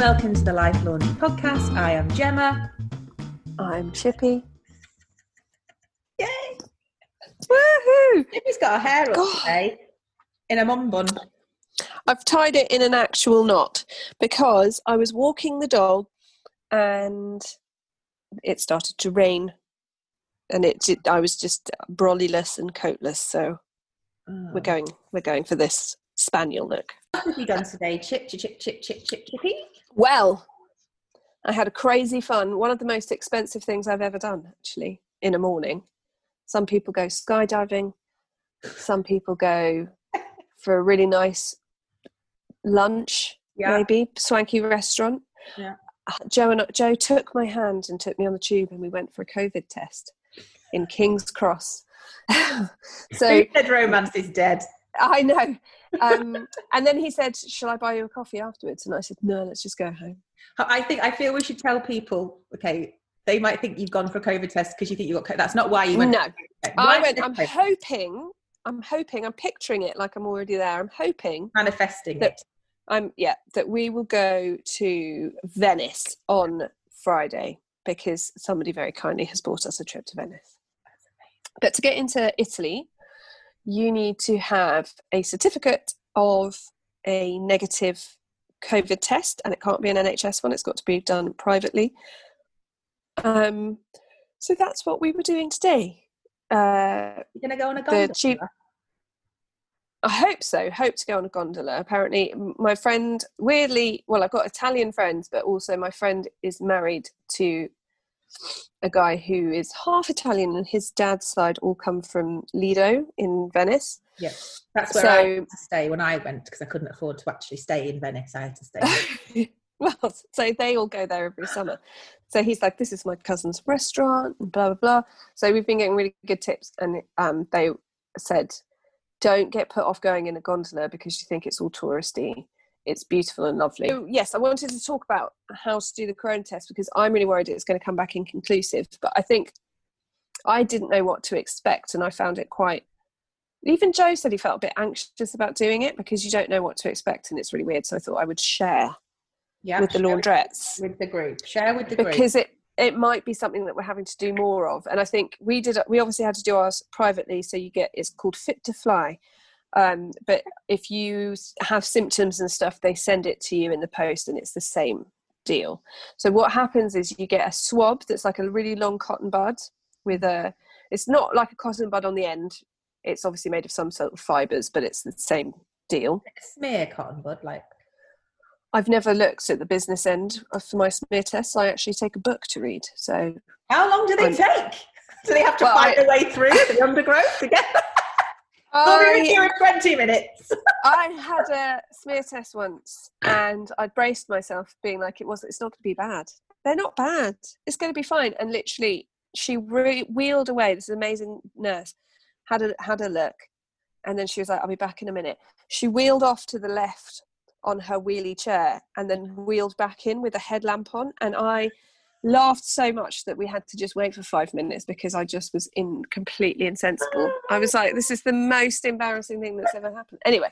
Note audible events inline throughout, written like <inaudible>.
welcome to the Life Laundry podcast. I am Gemma. I'm Chippy. Yay! Woohoo! Chippy's got her hair up God. today in a mum bun. I've tied it in an actual knot because I was walking the dog and it started to rain. And it, it I was just brollyless and coatless, so Oh. we're ah. going we're going for this spaniel look. What have you done today? Chip, chip, chip, chip, chip, chip, chippy. Well, I had a crazy fun. One of the most expensive things I've ever done, actually, in a morning. Some people go skydiving. Some people go for a really nice lunch, Yeah. maybe swanky restaurant. Yeah. Uh, Joe and Joe took my hand and took me on the tube, and we went for a COVID test in King's Cross. <laughs> so Who said romance is dead? I know. Um, and then he said, "Shall I buy you a coffee afterwards?" And I said, "No, let's just go home." I think I feel we should tell people. Okay, they might think you've gone for a COVID test because you think you got. COVID. That's not why you went. No, I went. I'm you- hoping. I'm hoping. I'm picturing it like I'm already there. I'm hoping. manifesting That- it. I'm yeah that we will go to Venice on Friday because somebody very kindly has bought us a trip to Venice. But to get into Italy, you need to have a certificate of a negative COVID test, and it can't be an NHS one. It's got to be done privately. Um, so that's what we were doing today. Uh, You're gonna go on a gondola. I hope so. Hope to go on a gondola. Apparently, my friend, weirdly, well, I've got Italian friends, but also my friend is married to a guy who is half Italian, and his dad's side all come from Lido in Venice. Yes, that's where So- I had to stay when I went because I couldn't afford to actually stay in Venice. I had to stay. <laughs> well, so they all go there every summer. So he's like, "This is my cousin's restaurant," and blah blah blah. So we've been getting really good tips, and um, they said, "Don't get put off going in a gondola because you think it's all touristy. It's beautiful and lovely." So, yes, I wanted to talk about how to do the corona test because I'm really worried it's going to come back inconclusive. But I think I didn't know what to expect, and I found it quite. Even Joe said he felt a bit anxious about doing it because you don't know what to expect, and it's really weird. So I thought I would share Yeah, with the laundrettes with the group. Share with the group. because it it might be something that we're having to do more of and i think we did we obviously had to do ours privately so you get it's called fit to fly um, but if you have symptoms and stuff they send it to you in the post and it's the same deal so what happens is you get a swab that's like a really long cotton bud with a it's not like a cotton bud on the end it's obviously made of some sort of fibers but it's the same deal smear cotton bud like I've never looked at the business end of my smear tests. I actually take a book to read. So how long do they I'm- take? <laughs> Do they have to Well, fight I- their way through the undergrowth to get? We'll be with I, you in twenty minutes. <laughs> I had a smear test once, and I braced myself, being like, "It was. It's not going to be bad. They're not bad. It's going to be fine." And literally, she re- wheeled away. This amazing nurse had a had a look, and then she was like, "I'll be back in a minute." She wheeled off to the left on her wheelie chair, and then wheeled back in with a headlamp on, and I laughed so much that we had to just wait for five minutes because I just was in completely insensible. I was like, this is the most embarrassing thing that's ever happened. Anyway,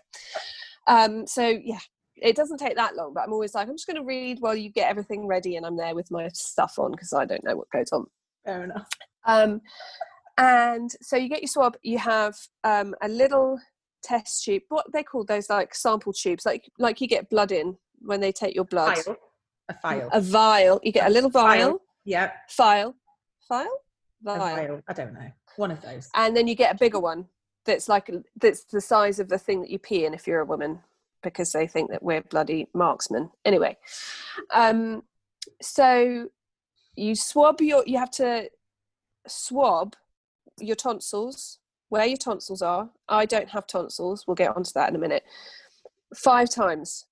um, so yeah, it doesn't take that long, but I'm always like, I'm just going to read while you get everything ready, and I'm there with my stuff on because I don't know what goes on. Fair enough. Um, and so you get your swab. You have um, a little test tube. What they call those like sample tubes, like like you get blood in when they take your blood. A file. A vial. You get a little vial. yeah. File. File. A Vial. vial. I don't know. One of those. And then you get a bigger one that's like that's the size of the thing that you pee in if you're a woman, because they think that we're bloody marksmen. Anyway, um, so you swab your. You have to swab your tonsils where your tonsils are. I don't have tonsils. We'll get onto that in a minute. Five times.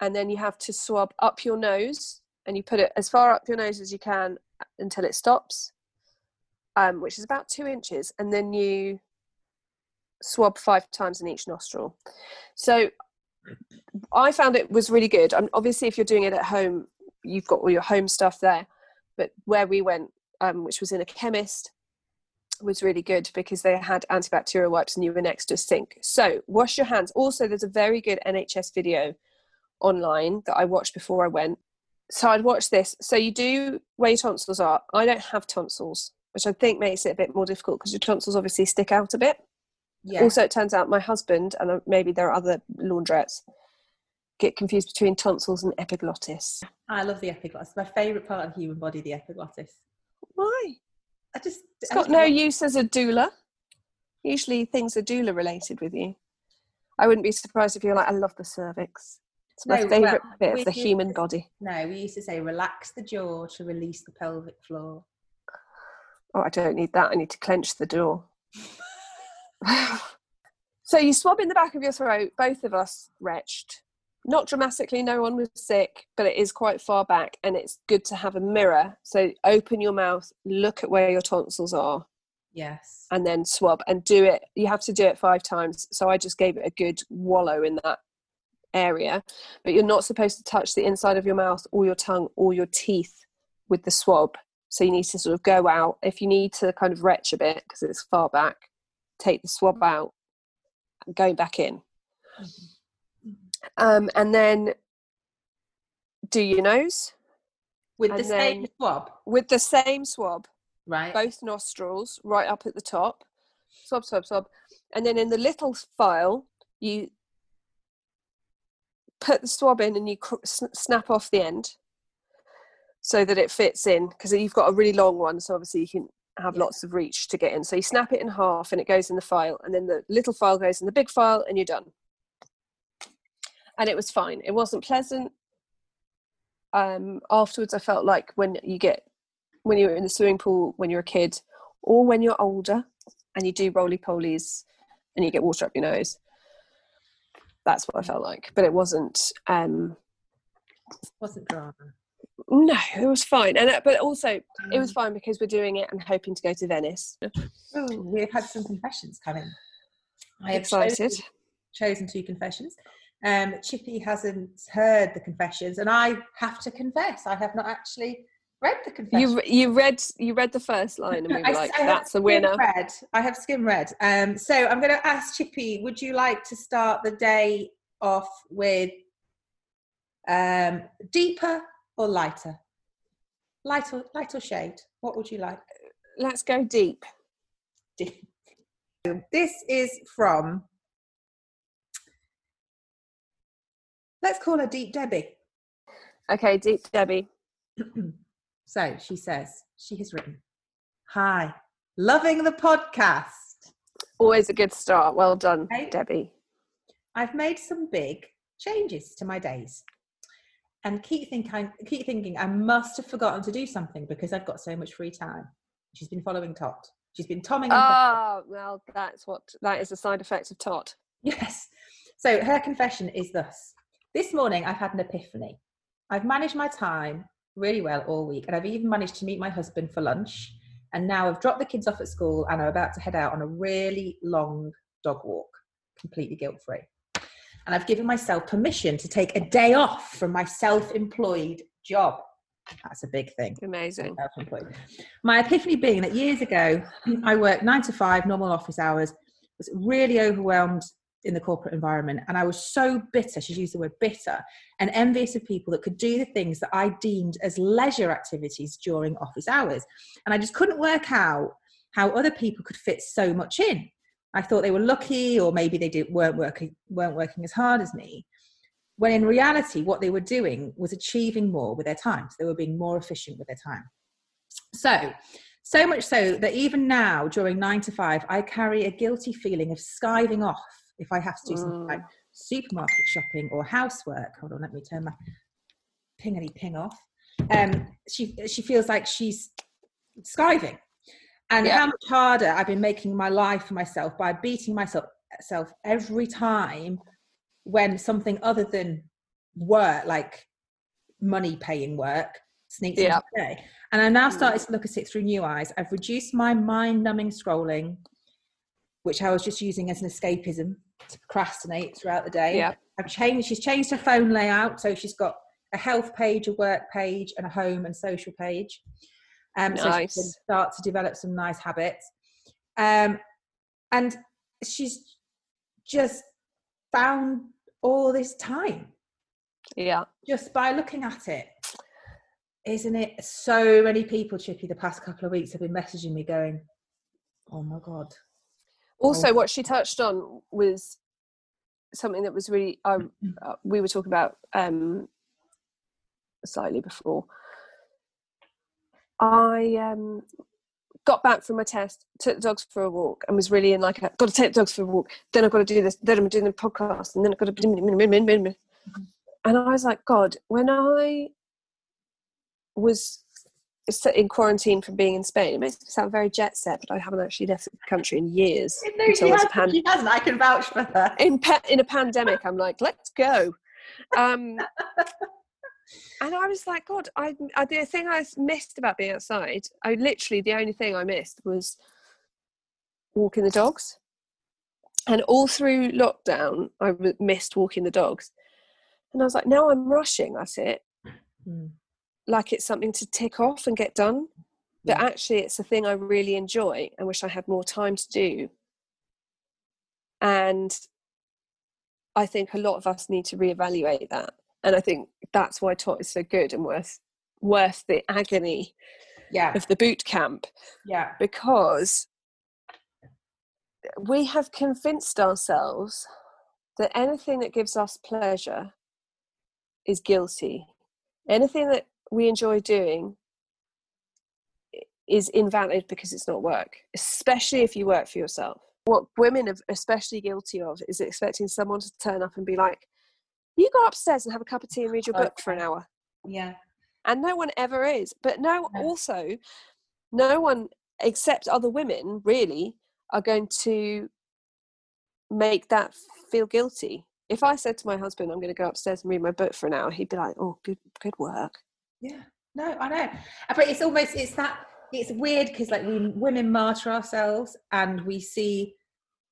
And then you have to swab up your nose and you put it as far up your nose as you can until it stops, um, which is about two inches. And then you swab five times in each nostril. So I found it was really good. Um, obviously, if you're doing it at home, you've got all your home stuff there. But where we went, um, which was in a chemist, was really good because they had antibacterial wipes and you were next to a sink. So wash your hands. Also, there's a very good NHS video online that I watched before I went. So I'd watch this. So you do where your tonsils are. I don't have tonsils, which I think makes it a bit more difficult because your tonsils obviously stick out a bit. Yeah. Also, it turns out my husband and uh, maybe there are other laundrettes get confused between tonsils and epiglottis. I love the epiglottis. My favourite part of the human body, the epiglottis. Why? I just It's I got no love- use as a doula. Usually things are doula related with you. I wouldn't be surprised if you're like, I love the cervix. It's my No, favourite well, bit of the human body. No, we used to say relax the jaw to release the pelvic floor. Oh, I don't need that. I need to clench the jaw. <laughs> <laughs> so you swab in the back of your throat, both of us retched. Not dramatically, no one was sick, but it is quite far back, and it's good to have a mirror. So open your mouth, look at where your tonsils are, Yes. and then swab and do it. You have to do it five times. So I just gave it a good wallow in that area, but you're not supposed to touch the inside of your mouth or your tongue or your teeth with the swab. So you need to sort of go out. If you need to kind of retch a bit because it's far back, take the swab out and go back in. Um, and then do your nose With the same swab, with the same swab right? both nostrils right up at the top swab swab swab and then in the little file you put the swab in and you cr- snap off the end so that it fits in because you've got a really long one so obviously you can have Yeah. lots of reach to get in. So you snap it in half and it goes in the file and then the little file goes in the big file and you're done. And it was fine. It wasn't pleasant. Um afterwards i felt like when you get when you're in the swimming pool when you're a kid or when you're older and you do roly polies and you get water up your nose that's what i felt like but it wasn't um Wasn't drama. no it was fine and uh, but also it was fine because we're doing it and hoping to go to venice Oh, we've had some confessions coming. I have excited chosen, chosen two confessions. Um, Chippy hasn't heard the confessions, and I have to confess, I have not actually read the confessions. you you read you read the first line and we <laughs> were I- like I that's a winner Read. I have skim read. Um, so I'm going to ask Chippy, would you like to start the day off with um, deeper or lighter? Light or light or shade? What would you like? let's go deep Deep. This is from. Let's call her Deep Debbie. okay deep debbie <clears throat> so she says she has written, "Hi, loving the podcast." always a good start well done Right. debbie I've made some big changes to my days and keep thinking I keep thinking I must have forgotten to do something because I've got so much free time. She's been following TOMM. She's been tomming oh well that's what that is a side effect of TOMM Yes. So her confession is thus. This morning I've had an epiphany. I've managed my time really well all week and I've even managed to meet my husband for lunch. And now I've dropped the kids off at school and I'm about to head out on a really long dog walk, completely guilt free. And I've given myself permission to take a day off from my self employed job. That's a big thing. amazing. My epiphany being that years ago, I worked nine to five, normal office hours, was really overwhelmed in the corporate environment. And I was so bitter, she's used the word bitter, and envious of people that could do the things that I deemed as leisure activities during office hours. And I just couldn't work out how other people could fit so much in. I thought they were lucky, or maybe they did, weren't working weren't working as hard as me. When in reality, what they were doing was achieving more with their time. So they were being more efficient with their time. So, so much so that even now, during nine to five, I carry a guilty feeling of skiving off if I have to do something Mm. like supermarket shopping or housework. Hold on, let me turn my pingity ping off. Um, she she feels like she's skiving, and Yeah. how much harder I've been making my life for myself by beating myself self every time when something other than work, like money paying work, sneaks Yeah. into the day. And I'm now Mm. starting to look at it through new eyes. I've reduced my mind numbing scrolling, which I was just using as an escapism to procrastinate throughout the day. Yeah. I've changed, she's changed her phone layout. So she's got a health page, a work page, and a home and social page. Um, so she Nice. can start to develop some nice habits. Um, and she's just found all this time. Yeah. Just by looking at it, isn't it? So many people, Chippy, the past couple of weeks have been messaging me going, "Oh my god." Also, Oh. what she touched on was something that was really um, uh, we were talking about um, slightly before. I um, got back from my test, took the dogs for a walk, and was really in like, a, got to take the dogs for a walk. Then I've got to do this. Then I'm doing the podcast, and then I've got to. And I was like, God, when I was in quarantine from being in Spain, it makes me sound very jet set, but I haven't actually left the country in years. No, until she, hasn't, pan- she hasn't. I can vouch for her. in pa- in a pandemic, I'm like, let's go. Um, <laughs> and I was like, God, I, I the thing I missed about being outside, I literally the only thing I missed was walking the dogs. And all through lockdown, I missed walking the dogs. And I was like, now I'm rushing at it, Mm. Like it's something to tick off and get done. But Yeah. actually, it's a thing I really enjoy and wish I had more time to do. And I think a lot of us need to reevaluate that. And I think that's why TOMM is so good and worth worth the agony Yeah, of the boot camp yeah, because we have convinced ourselves that anything that gives us pleasure is guilty. Anything that we enjoy doing is invalid because it's not work, especially if you work for yourself. What women are especially guilty of is expecting someone to turn up and be like, You go upstairs and have a cup of tea and read your oh, book for an hour yeah. and no one ever is but no No. also no one except other women really are going to make that feel guilty if i said to my husband i'm going to go upstairs and read my book for an hour he'd be like oh good good work Yeah, no, I know. Uh, But it's almost it's that it's weird because like we women martyr ourselves and we see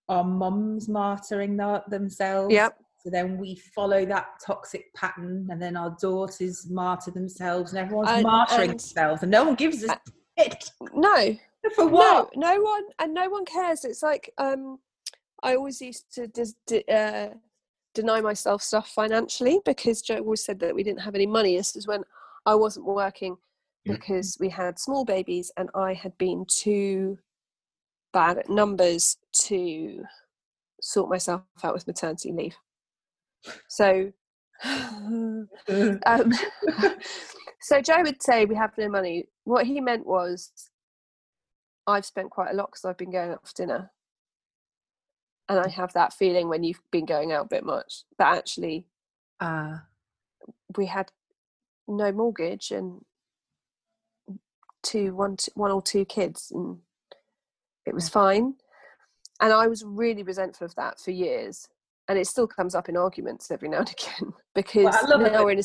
our mums martyring their, themselves. Yep. So then we follow that toxic pattern, and then our daughters martyr themselves, and everyone's And- martyring and- themselves, and no one gives a shit no <laughs> for what. no no one and no one cares it's like um i always used to dis- de- uh, deny myself stuff financially because joe always said that we didn't have any money this is when i wasn't working because we had small babies and i had been too bad at numbers to sort myself out with maternity leave so <laughs> <sighs> um, <laughs> so Joe would say we have no money. What he meant was, I've spent quite a lot because I've been going out for dinner, and I have that feeling when you've been going out a bit much. But actually, Ah, we had no mortgage and two, one, or two kids, and it was fine. And I was really resentful of that for years, and it still comes up in arguments every now and <laughs> again because it now when- we're in a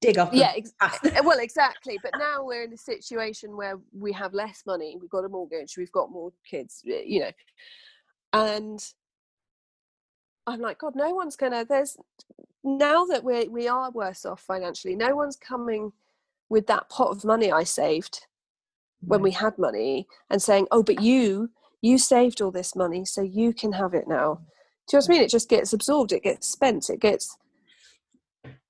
dig off. yeah ex- <laughs> Uh, well exactly but now we're in a situation where we have less money we've got a mortgage we've got more kids you know and i'm like god no one's gonna there's now that we we are worse off financially no one's coming with that pot of money i saved when mm. we had money and saying oh but you you saved all this money so you can have it now. Do you know what i mean? It just gets absorbed it gets spent it gets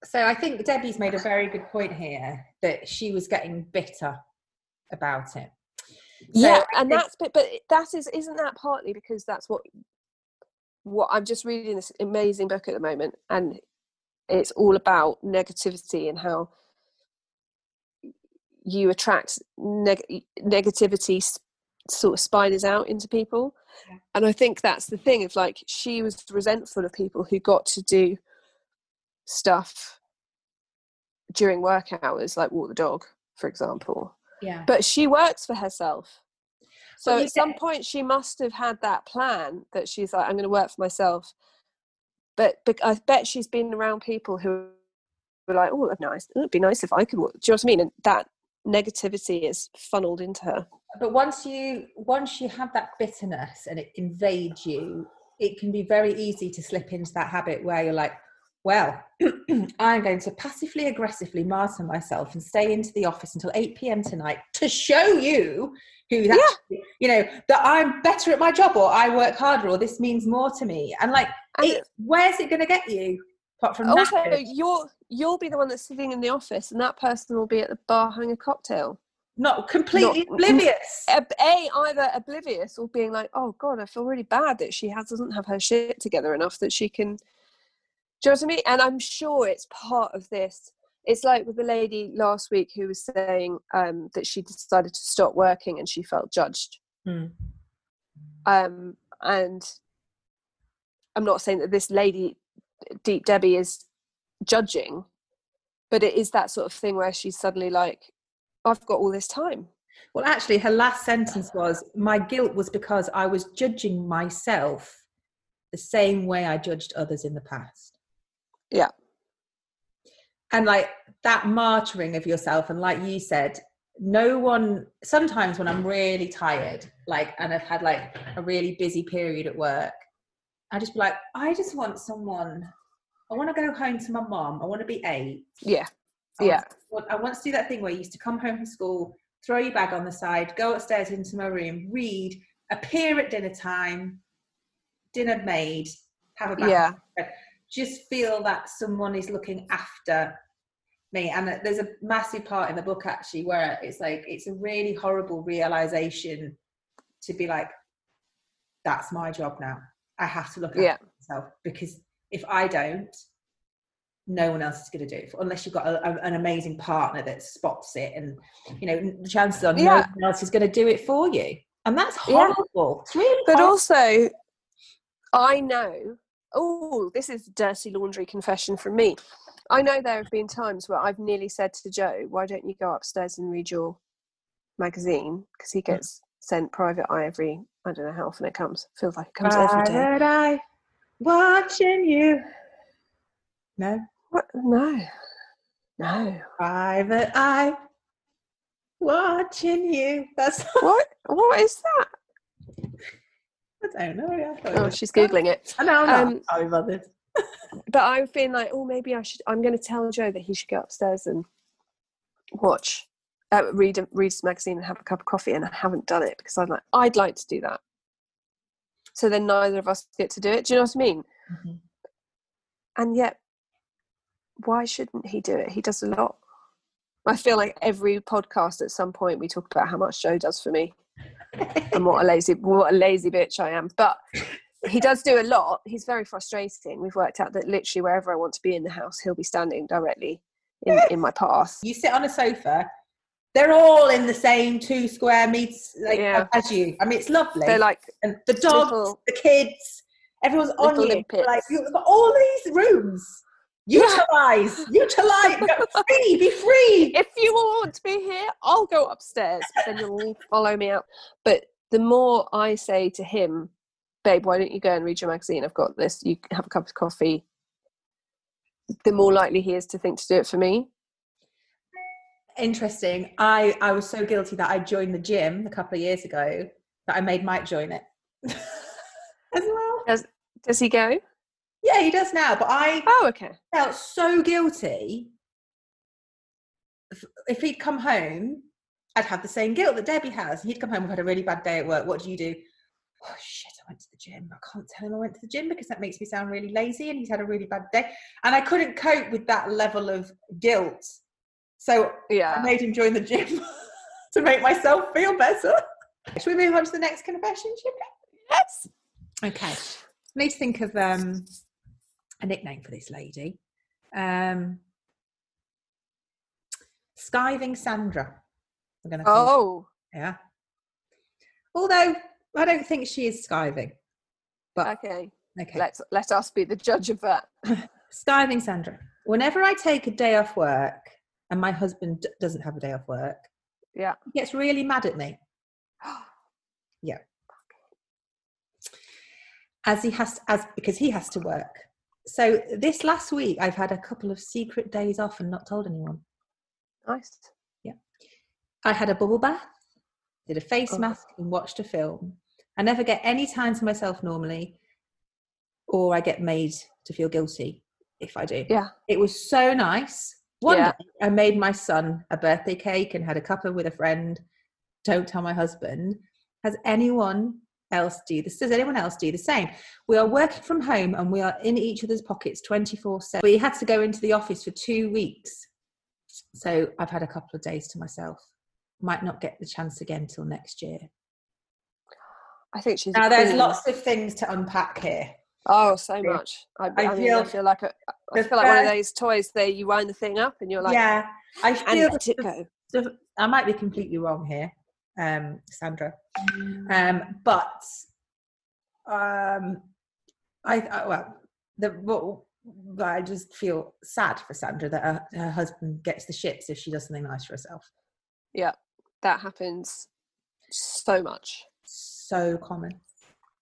So I think Debbie's made a very good point here that she was getting bitter about it. So yeah and that's but, but that is isn't that partly because that's what what i'm just reading this amazing book at the moment and it's all about negativity and how you attract neg- negativity sort of spiders out into people. Yeah. and i think that's the thing of like she was resentful of people who got to do stuff during work hours like walk the dog for example. Yeah. but she works for herself. So Well, at some point she must have had that plan that she's like i'm going to work for myself but, but i bet she's been around people who were like oh that'd nice. It'd be nice if i could work. do you know what i mean? And that negativity is funneled into her. But once you once you have that bitterness and it invades you it can be very easy to slip into that habit where you're like well <clears throat> i'm going to passively aggressively martyr myself and stay into the office until 8 p.m tonight to show you who that you know that i'm better at my job or i work harder or this means more to me. And like it, where's it going to get you apart from Also, knackered. you'll you'll be the one that's sitting in the office, and that person will be at the bar having a cocktail. not completely not- oblivious. A, a either oblivious or being like, "Oh God, I feel really bad that she has doesn't have her shit together enough that she can." Do you know what I mean? And I'm sure it's part of this. It's like with the lady last week who was saying um, that she decided to stop working and she felt judged. Hmm. Um, and I'm not saying that this lady, Deep Debbie, is judging, but it is that sort of thing where she's suddenly like, I've got all this time. Well, actually, her last sentence was My guilt was because I was judging myself the same way I judged others in the past. Yeah. And like that martyring of yourself, and like you said, no one, sometimes when I'm really tired, like, and I've had like a really busy period at work, I just be like, I just want someone, I want to go home to my mom. I want to be eight. Yeah. I Yeah. Want, I want to do that thing where you used to come home from school, throw your bag on the side, go upstairs into my room, read, appear at dinner time, dinner made, have a bath, Yeah. just feel that someone is looking after me. And there's a massive part in the book actually where it's like it's a really horrible realization to be like, that's my job now. I have to look after Yeah. myself because if I don't, no one else is going to do it unless you've got a, a- an amazing partner that spots it and you know the chances are no Yeah. one else is going to do it for you and that's Yeah. horrible it's really But horrible. also, I know, oh, this is dirty laundry confession from me. I know there have been times where I've nearly said to Joe, why don't you go upstairs and read your magazine? Because he mm. gets sent private eye every, I don't know how often it comes. Feels like it comes every day. Private eye, watching you no What? No. No. private eye watching you that's <laughs> What? What is that? I don't know I Oh, she's Googling it. I know I'm Um, sorry bothered <laughs> But I've been like, oh, maybe I should. I'm going to tell Joe that he should go upstairs and watch, uh, read, a, read his magazine and have a cup of coffee. And I haven't done it because I'm like, I'd like to do that. So then neither of us get to do it. Do you know what I mean? Mhm. And yet, why shouldn't he do it? He does a lot. I feel like every podcast at some point we talk about how much Joe does for me and what a lazy, what a lazy bitch I am. But he does do a lot. He's very frustrating. We've worked out that literally wherever I want to be in the house, he'll be standing directly in, in my path. you sit on a sofa they're all in the same two square meters like Yeah. as you i mean it's lovely They're like and the dogs little- the kids everyone's on you limpets. like you've got all these rooms utilize <laughs> utilize go free be free if you all want to be here, I'll go upstairs. Then you'll all follow me out. But the more I say to him, babe, why don't you go and read your magazine? I've got this. You have a cup of coffee. The more likely he is to think to do it for me. Interesting i i was so guilty that i joined the gym a couple of years ago that i made mike join it <laughs> as well Does he go? yeah he does now but i Oh, okay. felt so guilty. If, if he'd come home, I'd have the same guilt that Debbie has. He'd come home, we've had a really bad day at work. What do you do? Oh shit, I went to the gym. I can't tell him I went to the gym because that makes me sound really lazy and he's had a really bad day. And I couldn't cope with that level of guilt. So yeah. I made him join the gym <laughs> to make myself feel better. Should we move on to the next confession? Yes. Okay. I need to think of um, a nickname for this lady. Um, Skiving Sandra. I'm gonna. Oh, Yeah. Although I don't think she is skiving. But okay. okay. Let's let us be the judge of that. <laughs> Skiving Sandra. Whenever I take a day off work and my husband doesn't have a day off work, Yeah. he gets really mad at me. <gasps> Yeah, as he has as because he has to work. So this last week I've had a couple of secret days off and not told anyone. Nice. Yeah, I had a bubble bath, did a face Oh. mask and watched a film. I never get any time to myself normally or I get made to feel guilty if I do. Yeah. It was so nice. One Yeah. day I made my son a birthday cake and had a cuppa with a friend. Don't tell my husband. Has anyone else do this? Does anyone else do the same? We are working from home and we are in each other's pockets 24 7. We had to go into the office for two weeks. So I've had a couple of days to myself. Might not get the chance again till next year. I think she's. Now, there's lots of things to unpack here. Oh, so much. I, I, I mean, feel, I feel like a, I feel like one of those toys that you wind the thing up and you're like, yeah, I feel let it go. The, I might be completely wrong here, um, Sandra, um, but um, I, I well, the what, I just feel sad for Sandra that her, her husband gets the shits if she does something nice for herself. Yeah, that happens so much. So common.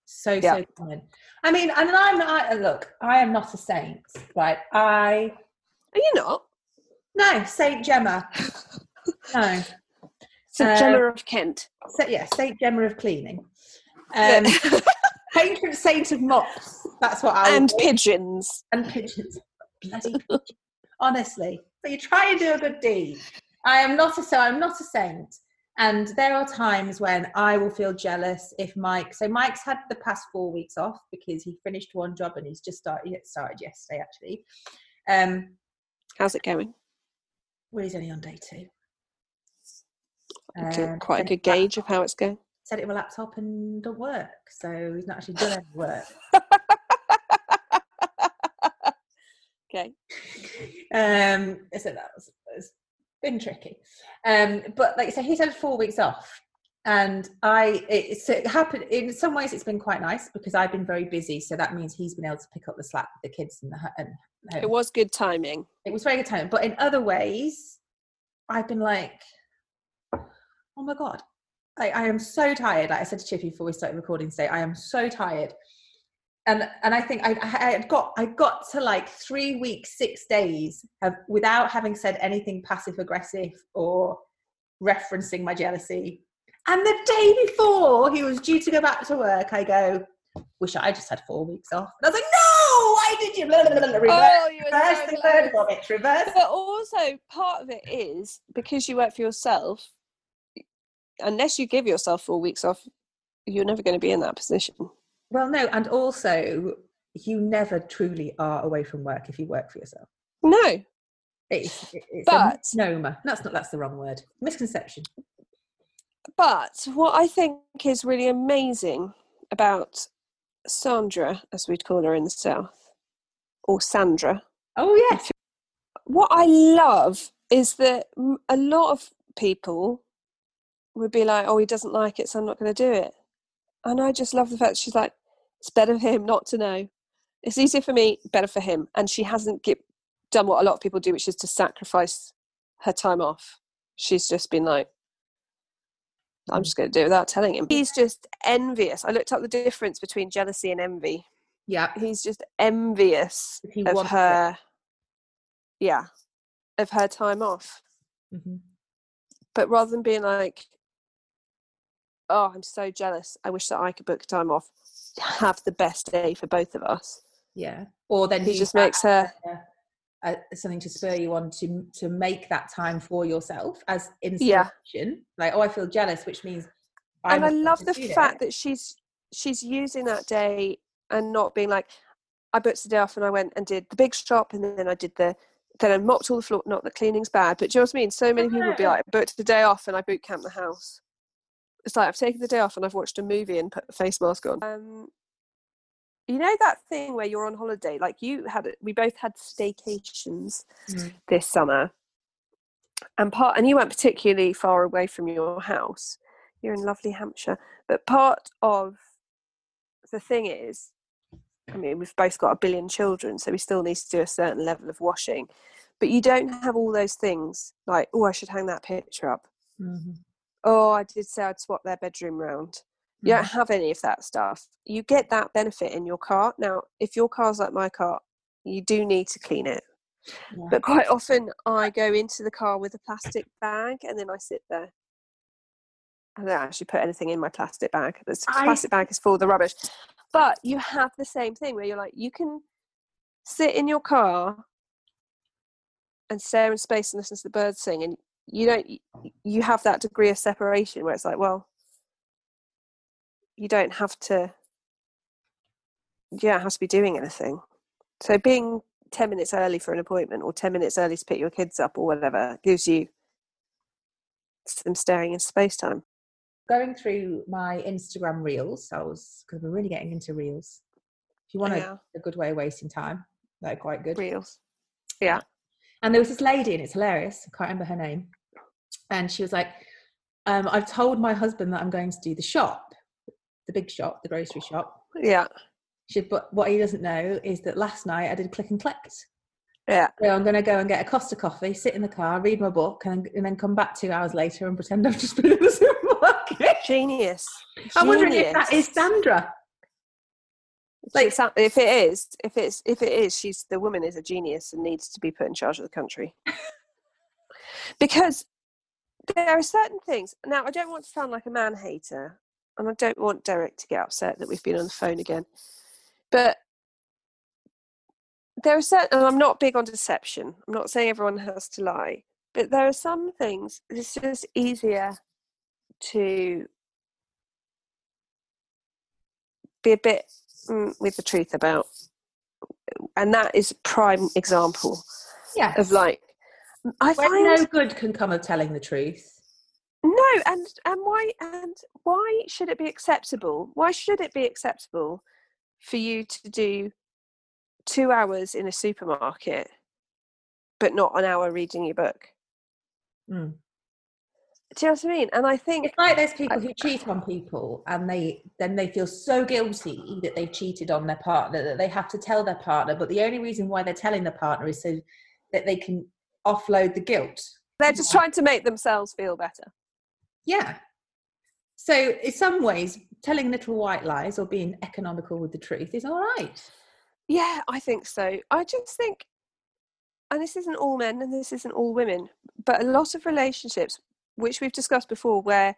So yeah. so common. I mean, and I'm not. Look, I am not a saint, right? I. Are you not? No, Saint Gemma. no. Saint uh, Gemma of Kent. So, yeah, Saint Gemma of cleaning. Um, patron saint of mops. That's what I. And pigeons. And pigeons. Bloody pigeons. Honestly, but you try and do a good deed. I am not a so. I'm not a saint. And there are times when I will feel jealous if Mike. So Mike's had the past four weeks off because he finished one job and he's just started. He started yesterday actually. Um, How's it going? Well, he's only on day two. Um, quite a good gauge of how it's going. Set it on a laptop and don't work, so he's not actually done any work. <laughs> okay. <laughs> Um, so that was, was been tricky. Um, but like I say, he's had four weeks off. And I, it's it happened in some ways. It's been quite nice because I've been very busy, so that means he's been able to pick up the slack with the kids and the and home. It was good timing. It was very good timing, but in other ways, I've been like, oh my god, I, I am so tired. Like I said to Chippy before we started recording today, I am so tired and and I think I, I had got I got to like three weeks, six days of, without having said anything passive aggressive or referencing my jealousy. And the day before he was due to go back to work, I go, "Wish I just had four weeks off." And I was like, "No, why did you?" Blah, blah, blah, reverse, oh, you reverse so the third of it, reverse. But also, part of it is because you work for yourself. Unless you give yourself four weeks off, you're never going to be in that position. Well, no, and also you never truly are away from work if you work for yourself. No. It's, it's but no, That's not. That's the wrong word. Misconception. But what I think is really amazing about Sandra, as we'd call her in the south, or Sandra. Oh yes. What I love is that a lot of people would be like, "Oh, he doesn't like it, so I'm not going to do it." And I just love the fact she's like, it's better for him not to know. It's easier for me, better for him. And she hasn't get, done what a lot of people do, which is to sacrifice her time off. She's just been like, I'm just going to do it without telling him. He's just envious. I looked up the difference between jealousy and envy. Yeah. He's just envious he of her. It. Yeah. Of her time off. Mm-hmm. But rather than being like, oh, I'm so jealous. I wish that I could book time off. Have the best day for both of us. Yeah. Or then he just makes her uh, something to spur you on to to make that time for yourself as inspiration. Yeah. Like, oh, I feel jealous, which means. I and I love the fact that she's she's using that day and not being like, I booked the day off and I went and did the big shop and then I did the then I mopped all the floor. Not that cleaning's bad, but do you know what I mean? So many people would be <laughs> like, I booked the day off and I boot camp the house it's like I've taken the day off and I've watched a movie and put a face mask on. Um, you know that thing where you're on holiday, like you had it. We both had staycations mm. this summer, and part and you weren't particularly far away from your house. You're in lovely Hampshire, but part of the thing is, I mean, we've both got a billion children, so we still need to do a certain level of washing. But you don't have all those things like, oh, I should hang that picture up. Mm-hmm oh, I did say I'd swap their bedroom round. You don't mm-hmm. have any of that stuff. You get that benefit in your car. Now, if your car's like my car, you do need to clean it. Yeah. But quite often I go into the car with a plastic bag and then I sit there. I don't actually put anything in my plastic bag. The plastic bag is full of the rubbish. But you have the same thing where you're like, you can sit in your car and stare in space and listen to the birds sing and you don't you have that degree of separation where it's like well you don't have to you don't have to be doing anything so being 10 minutes early for an appointment or 10 minutes early to pick your kids up or whatever gives you some staring in space time Going through my Instagram reels, I was because we're really getting into reels. If you want a, a good way of wasting time, they're quite good. reels yeah And there was this lady, and it's hilarious. I can't remember her name. And she was like, um, "I've told my husband that I'm going to do the shop, the big shop, the grocery shop." yeah She said, "But what he doesn't know is that last night I did click and collect. yeah So I'm going to go and get a Costa coffee, sit in the car, read my book, and, and then come back two hours later and pretend I've just been in the supermarket." genius I'm wondering if that is Sandra. like if it is if it's if it is she's the woman is a genius and needs to be put in charge of the country <laughs> because there are certain things now i don't want to sound like a man hater and i don't want derek to get upset that we've been on the phone again but there are certain and i'm not big on deception i'm not saying everyone has to lie but there are some things it's just easier to be a bit mm, with the truth about and that is a prime example Yeah. of like i When find no good can come of telling the truth. no and and why and why should it be acceptable why should it be acceptable for you to do two hours in a supermarket but not an hour reading your book Mm. do you know what i mean and i think It's like there's people who cheat on people and they then they feel so guilty that they've cheated on their partner that they have to tell their partner. But the only reason why they're telling their partner is so that they can offload the guilt. they're just trying to make themselves feel better Yeah. So in some ways, telling little white lies or being economical with the truth is all right. Yeah, I think so. I just think, and this isn't all men and this isn't all women, but a lot of relationships, which we've discussed before, where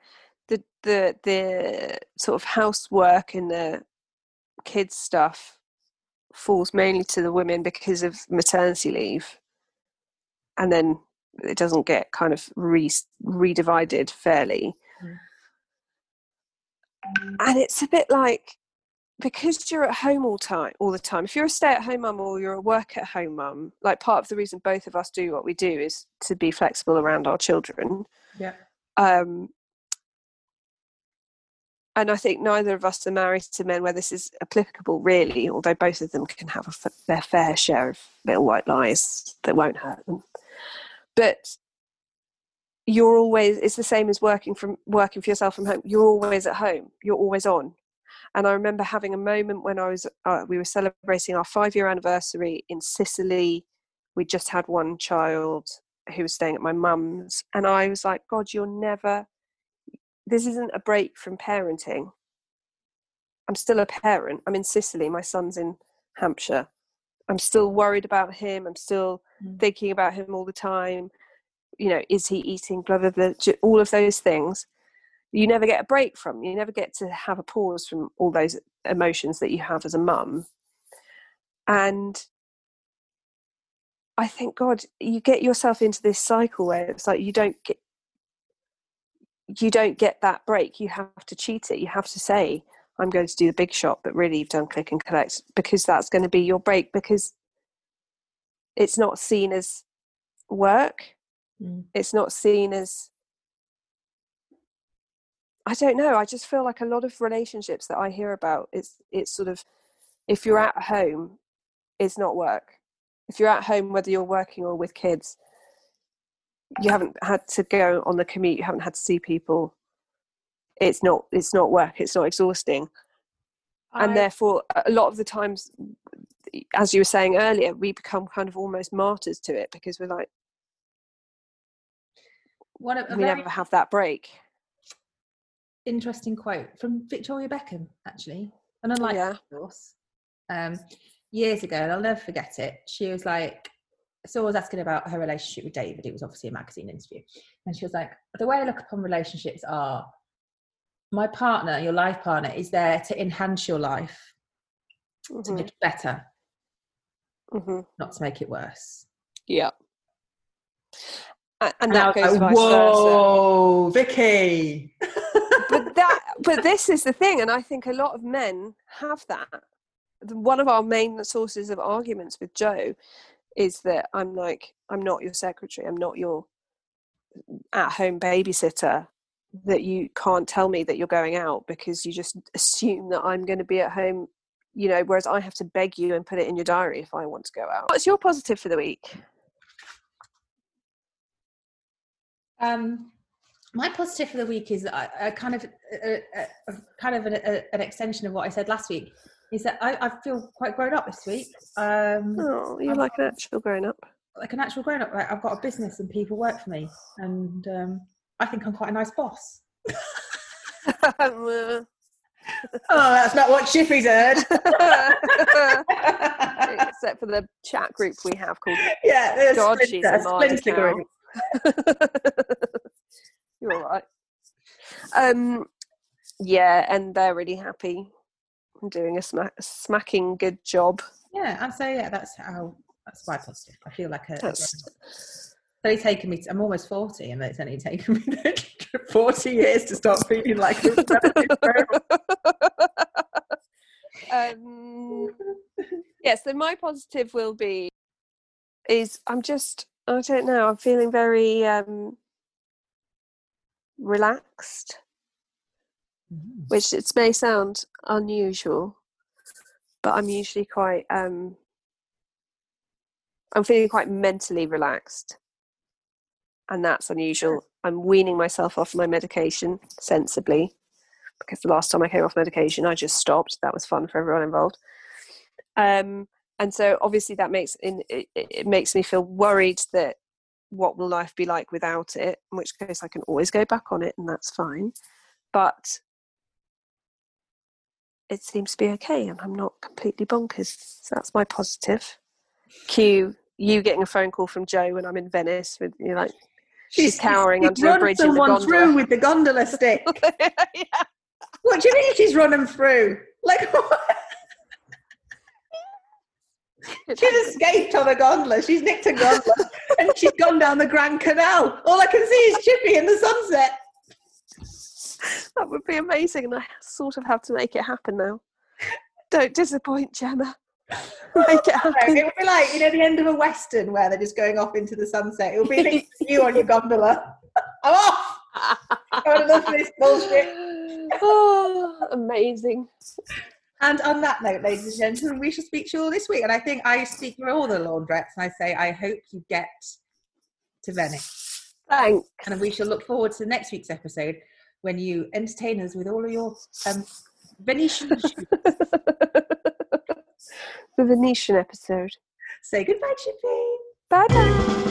the the the sort of housework and the kids stuff falls mainly to the women because of maternity leave, and then it doesn't get kind of re redivided fairly. Mm. And it's a bit like because you're at home all time all the time if you're a stay-at-home mum or you're a work-at-home mum like part of the reason both of us do what we do is to be flexible around our children Yeah. um and I think neither of us are married to men where this is applicable, really. Although both of them can have a f- their fair share of little white lies that won't hurt them. But you're always it's the same as working from working for yourself from home. You're always at home. You're always on. And I remember having a moment when I was uh, we were celebrating our five year anniversary in Sicily. We just had one child who was staying at my mum's, and I was like, God, you're never this isn't a break from parenting. I'm still a parent. I'm in Sicily. My son's in Hampshire. I'm still worried about him. I'm still Mm. thinking about him all the time. You know, is he eating? Blah blah blah. All of those things. You never get a break from. You never get to have a pause from all those emotions that you have as a mum. And I think, God, you get yourself into this cycle where it's like you don't get you don't get that break. You have to cheat it. You have to say, I'm going to do the big shot, but really you've done click and collect because that's going to be your break because it's not seen as work. Mm. It's not seen as I don't know. I just feel like a lot of relationships that I hear about it's it's sort of if you're at home, it's not work. If you're at home, whether you're working or with kids, you haven't had to go on the commute, you haven't had to see people. It's not it's not work, it's not exhausting. And therefore a lot of the times as you were saying earlier, we become kind of almost martyrs to it because we're like one of a we very never have that break. interesting quote from Victoria Beckham, actually, and unlike Yeah. of course, um, years ago, and I'll never forget it. She was like, so I was asking about her relationship with David. It was obviously a magazine interview, and she was like, the way I look upon relationships are, my partner, your life partner, is there to enhance your life, to Mhm, make it better, mhm. not to make it worse. Yeah. And And that goes like, vice versa. Whoa, Vicky. But that, but this is the thing, and I think a lot of men have that. One of our main sources of arguments with Joe is that I'm like, I'm not your secretary, I'm not your at home babysitter, that you can't tell me that you're going out because you just assume that I'm going to be at home, you know, whereas I have to beg you and put it in your diary if I want to go out. What's your positive for the week? Um, my positive for the week is a, a kind of a, a, kind of an, an, extension of what I said last week. Is that I, I feel quite grown up this week. Um, oh, you like an actual grown up? Like an actual grown up. Like I've got a business and people work for me, and um, I think I'm quite a nice boss. <laughs> oh, that's not what Chippy's heard. <laughs> Except for the chat group we have called Yeah, God, she's a splinter group. <laughs> You're all right. Um, yeah, and they're really happy. I'm doing a smack, smacking good job. Yeah, and so yeah, that's how that's my positive. I feel like a, that's, it's only taken me. I'm almost forty, and it's only taken <laughs> me forty years to start feeling like um, yeah, so my positive will be is I'm just I don't know I'm feeling very um, relaxed, mm. which it may sound unusual, but I'm usually quite um, I'm feeling quite mentally relaxed, and that's unusual. I'm weaning myself off my medication sensibly because the last time I came off medication, I just stopped. That was fun for everyone involved. Um, and so obviously that makes in, it, it makes me feel worried that what will life be like without it in which case i can always go back on it and that's fine but it seems to be okay and i'm not completely bonkers so that's my positive cue you getting a phone call from joe when i'm in venice with you like she's, cowering under a bridge in the gondola. through with the gondola stick <laughs> yeah. what do you mean she's running through like <laughs> what? She's <laughs> escaped on a gondola. She's nicked a gondola and she's gone down the Grand Canal. All I can see is Chippy in the sunset. That would be amazing, and I sort of have to make it happen now. Don't disappoint, Gemma. Make it would be like you know the end of a western where they're just going off into the sunset. It would be you <laughs> on your gondola. <laughs> I'm off. Enough of this bullshit. oh, amazing. And on that note, ladies and gentlemen, we shall speak to you all this week. And I think I speak for all the laundrettes and I say, I hope you get to Venice. Thanks. And we shall look forward to next week's episode when you entertain us with all of your um, Venetian <laughs> the Venetian episode. Say goodbye, Chippy. Bye bye.